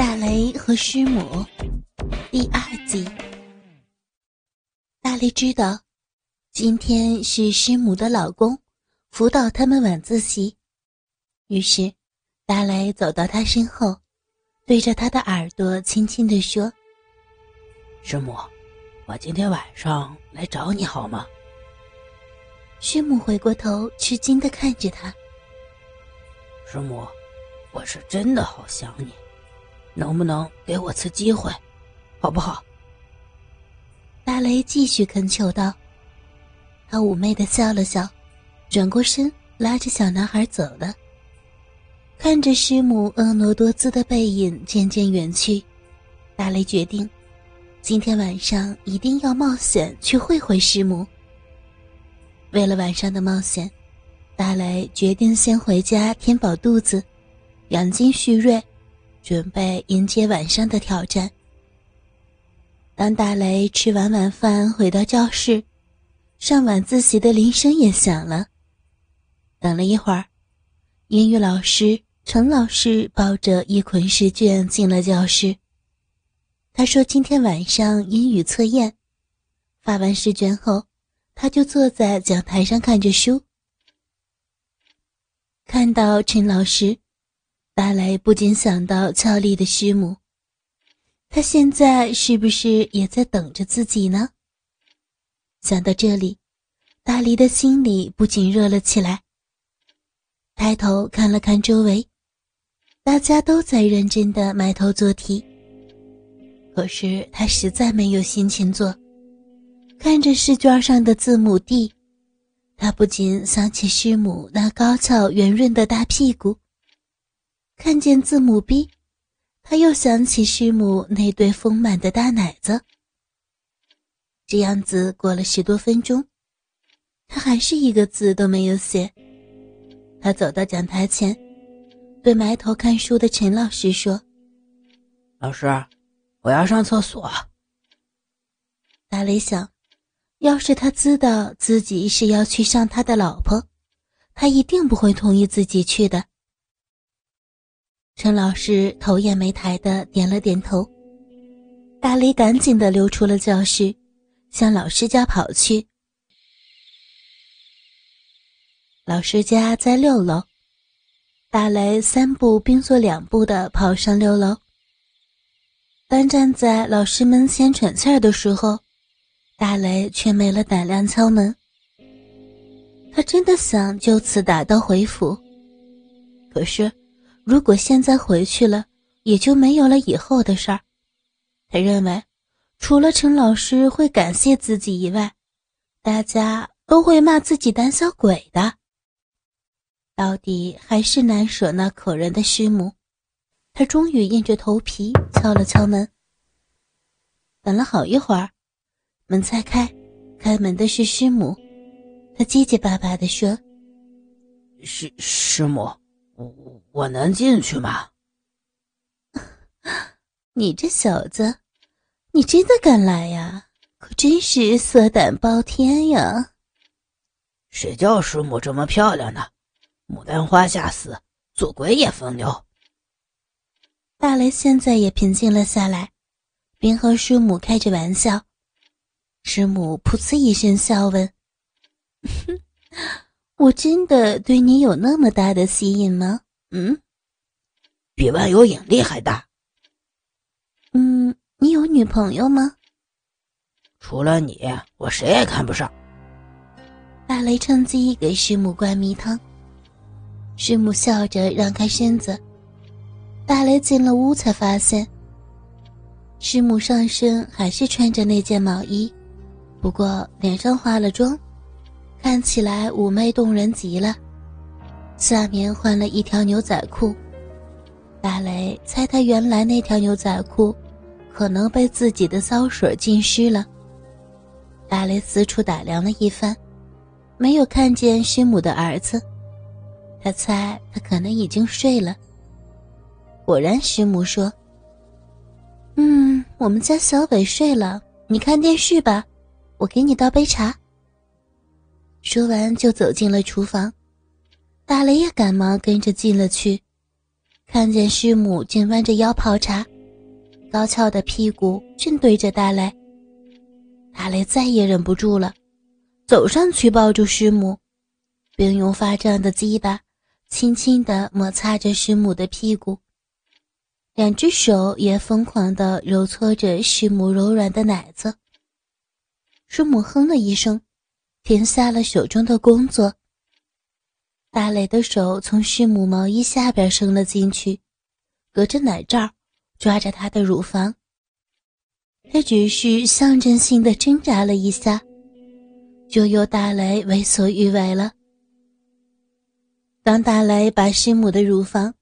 大雷和师母第二集。大雷知道，今天是师母的老公辅导他们晚自习，于是大雷走到他身后，对着他的耳朵轻轻地说：“师母，我今天晚上来找你好吗？”师母回过头，吃惊的看着他。师母，我是真的好想你。能不能给我次机会，好不好？大雷继续恳求道。他妩媚的笑了笑，转过身拉着小男孩走了。看着师母婀娜多姿的背影渐渐远去，大雷决定，今天晚上一定要冒险去会会师母。为了晚上的冒险，大雷决定先回家填饱肚子，养精蓄锐。准备迎接晚上的挑战。当大雷吃完晚饭回到教室，上晚自习的铃声也响了。等了一会儿，英语老师陈老师抱着一捆试卷进了教室。他说：“今天晚上英语测验，发完试卷后，他就坐在讲台上看着书。看到陈老师。”大雷不禁想到俏丽的师母，她现在是不是也在等着自己呢？想到这里，大雷的心里不禁热了起来。抬头看了看周围，大家都在认真的埋头做题，可是他实在没有心情做。看着试卷上的字母 D，他不禁想起师母那高翘圆润的大屁股。看见字母 B，他又想起师母那对丰满的大奶子。这样子过了十多分钟，他还是一个字都没有写。他走到讲台前，对埋头看书的陈老师说：“老师，我要上厕所。”大雷想，要是他知道自己是要去上他的老婆，他一定不会同意自己去的。陈老师头也没抬的点了点头，大雷赶紧的溜出了教室，向老师家跑去。老师家在六楼，大雷三步并作两步的跑上六楼。当站在老师门前喘气儿的时候，大雷却没了胆量敲门。他真的想就此打道回府，可是。如果现在回去了，也就没有了以后的事儿。他认为，除了陈老师会感谢自己以外，大家都会骂自己胆小鬼的。到底还是难舍那可人的师母。他终于硬着头皮敲了敲门。等了好一会儿，门才开，开门的是师母。他结结巴巴地说：“师师母。”我我能进去吗？你这小子，你真的敢来呀？可真是色胆包天呀！谁叫师母这么漂亮呢？牡丹花下死，做鬼也风流。大雷现在也平静了下来，边和师母开着玩笑。师母噗呲一声笑问：“哼。”我真的对你有那么大的吸引吗？嗯，比万有引力还大。嗯，你有女朋友吗？除了你，我谁也看不上。大雷趁机给师母灌迷汤。师母笑着让开身子。大雷进了屋才发现，师母上身还是穿着那件毛衣，不过脸上化了妆。看起来妩媚动人极了，下面换了一条牛仔裤。大雷猜他原来那条牛仔裤可能被自己的骚水浸湿了。大雷四处打量了一番，没有看见师母的儿子，他猜他可能已经睡了。果然，师母说：“嗯，我们家小伟睡了，你看电视吧，我给你倒杯茶。”说完，就走进了厨房。大雷也赶忙跟着进了去，看见师母正弯着腰泡茶，高翘的屁股正对着大雷。大雷再也忍不住了，走上去抱住师母，并用发胀的鸡巴轻轻地摩擦着师母的屁股，两只手也疯狂地揉搓着师母柔软的奶子。师母哼了一声，停下了手中的工作。大雷的手从师母毛衣下边伸了进去，隔着奶罩抓着她的乳房。他只是象征性的挣扎了一下，就由大雷为所欲为了。当大雷把师母的乳房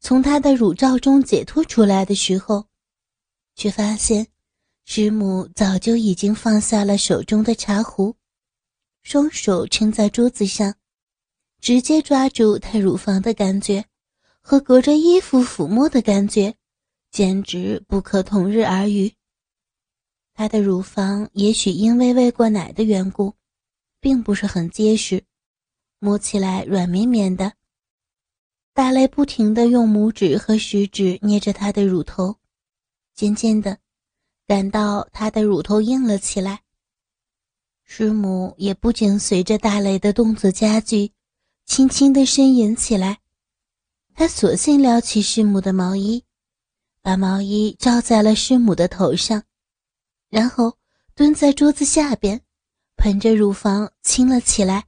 从他的乳罩中解脱出来的时候，却发现师母早就已经放下了手中的茶壶，双手撑在桌子上。直接抓住她乳房的感觉，和隔着衣服抚摸的感觉，简直不可同日而语。她的乳房也许因为喂过奶的缘故，并不是很结实，摸起来软绵绵的。大雷不停地用拇指和食指捏着她的乳头，渐渐的，感到她的乳头硬了起来。师母也不仅随着大雷的动作加剧。轻轻的呻吟起来，他索性撩起师母的毛衣，把毛衣罩在了师母的头上，然后蹲在桌子下边，捧着乳房亲了起来。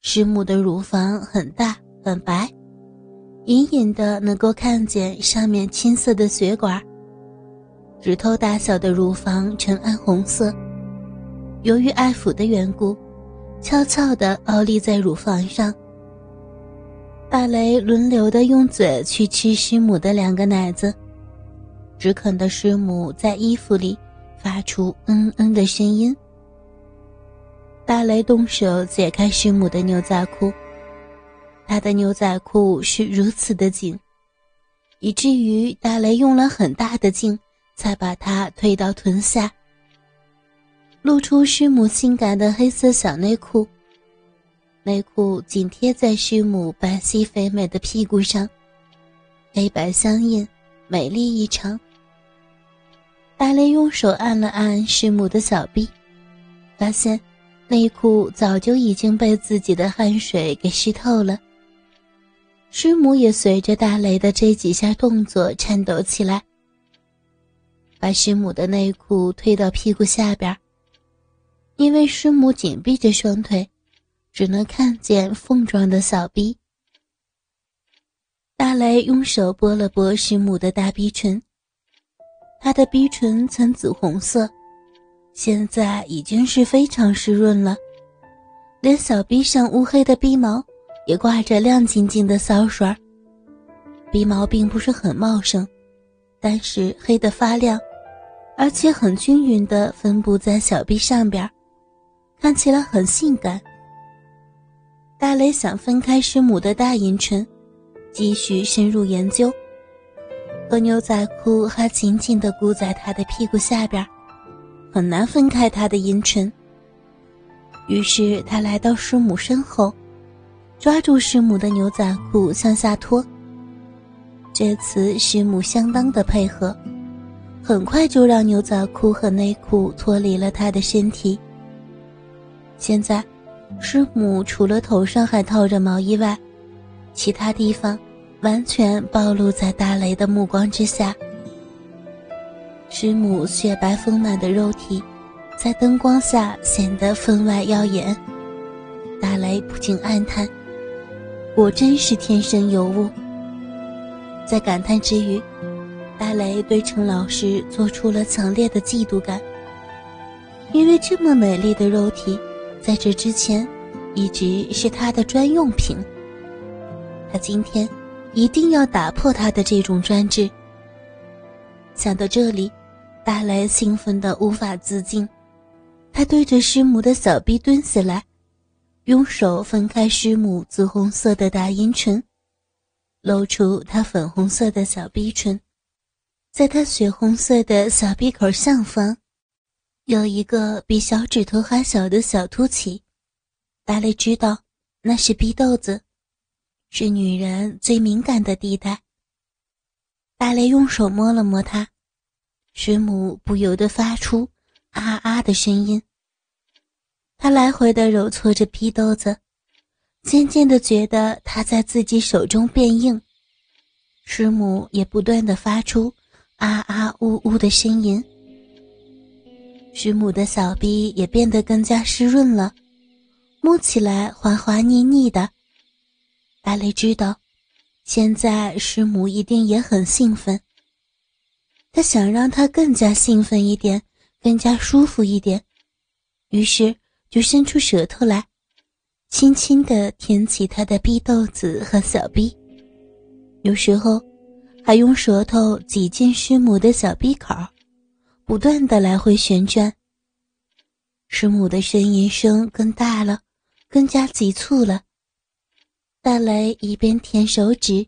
师母的乳房很大很白，隐隐的能够看见上面青色的血管，指头大小的乳房呈暗红色，由于爱抚的缘故。悄悄地傲立在乳房上。大雷轮流的用嘴去吃师母的两个奶子，只肯的师母在衣服里发出嗯嗯的声音。大雷动手解开师母的牛仔裤，他的牛仔裤是如此的紧，以至于大雷用了很大的劲才把它推到臀下。露出师母性感的黑色小内裤，内裤紧贴在师母白皙肥美的屁股上，黑白相映，美丽异常。大雷用手按了按师母的小臂，发现内裤早就已经被自己的汗水给湿透了。师母也随着大雷的这几下动作颤抖起来，把师母的内裤推到屁股下边。因为师母紧闭着双腿，只能看见凤状的小鼻。大雷用手拨了拨师母的大逼唇，她的逼唇呈紫红色，现在已经是非常湿润了，连小臂上乌黑的逼毛也挂着亮晶晶的骚水儿。鼻毛并不是很茂盛，但是黑得发亮，而且很均匀地分布在小臂上边。看起来很性感。大雷想分开师母的大阴唇，继续深入研究。可牛仔裤还紧紧地箍在他的屁股下边，很难分开他的阴唇。于是他来到师母身后，抓住师母的牛仔裤向下拖。这次师母相当的配合，很快就让牛仔裤和内裤脱离了他的身体。现在，师母除了头上还套着毛衣外，其他地方完全暴露在大雷的目光之下。师母雪白丰满的肉体，在灯光下显得分外耀眼。大雷不禁暗叹：“果真是天生尤物。”在感叹之余，大雷对程老师做出了强烈的嫉妒感，因为这么美丽的肉体。在这之前，一直是他的专用品。他今天一定要打破他的这种专制。想到这里，大雷兴奋的无法自禁。他对着师母的小臂蹲下来，用手分开师母紫红色的大阴唇，露出她粉红色的小逼唇，在她血红色的小臂口上方。有一个比小指头还小的小凸起，大雷知道那是逼豆子，是女人最敏感的地带。大雷用手摸了摸它，师母不由得发出“啊啊”的声音。他来回的揉搓着逼豆子，渐渐的觉得它在自己手中变硬。师母也不断的发出“啊啊呜呜”的声音。师母的小臂也变得更加湿润了，摸起来滑滑腻腻的。阿雷知道，现在师母一定也很兴奋。他想让她更加兴奋一点，更加舒服一点，于是就伸出舌头来，轻轻地舔起她的逼豆子和小逼，有时候还用舌头挤进师母的小逼口，不断的来回旋转。师母的呻吟声更大了，更加急促了。大雷一边舔手指，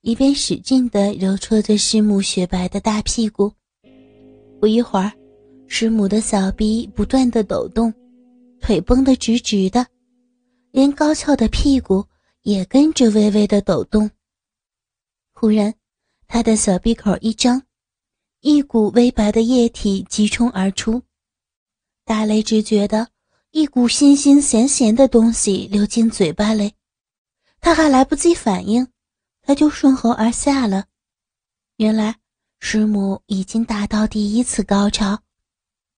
一边使劲的揉搓着师母雪白的大屁股。不一会儿，师母的小臂不断的抖动，腿绷得直直的，连高翘的屁股也跟着微微的抖动。忽然，他的小臂口一张，一股微白的液体急冲而出。大雷只觉得一股腥腥咸咸的东西流进嘴巴里。他还来不及反应，他就顺喉而下了。原来师母已经达到第一次高潮，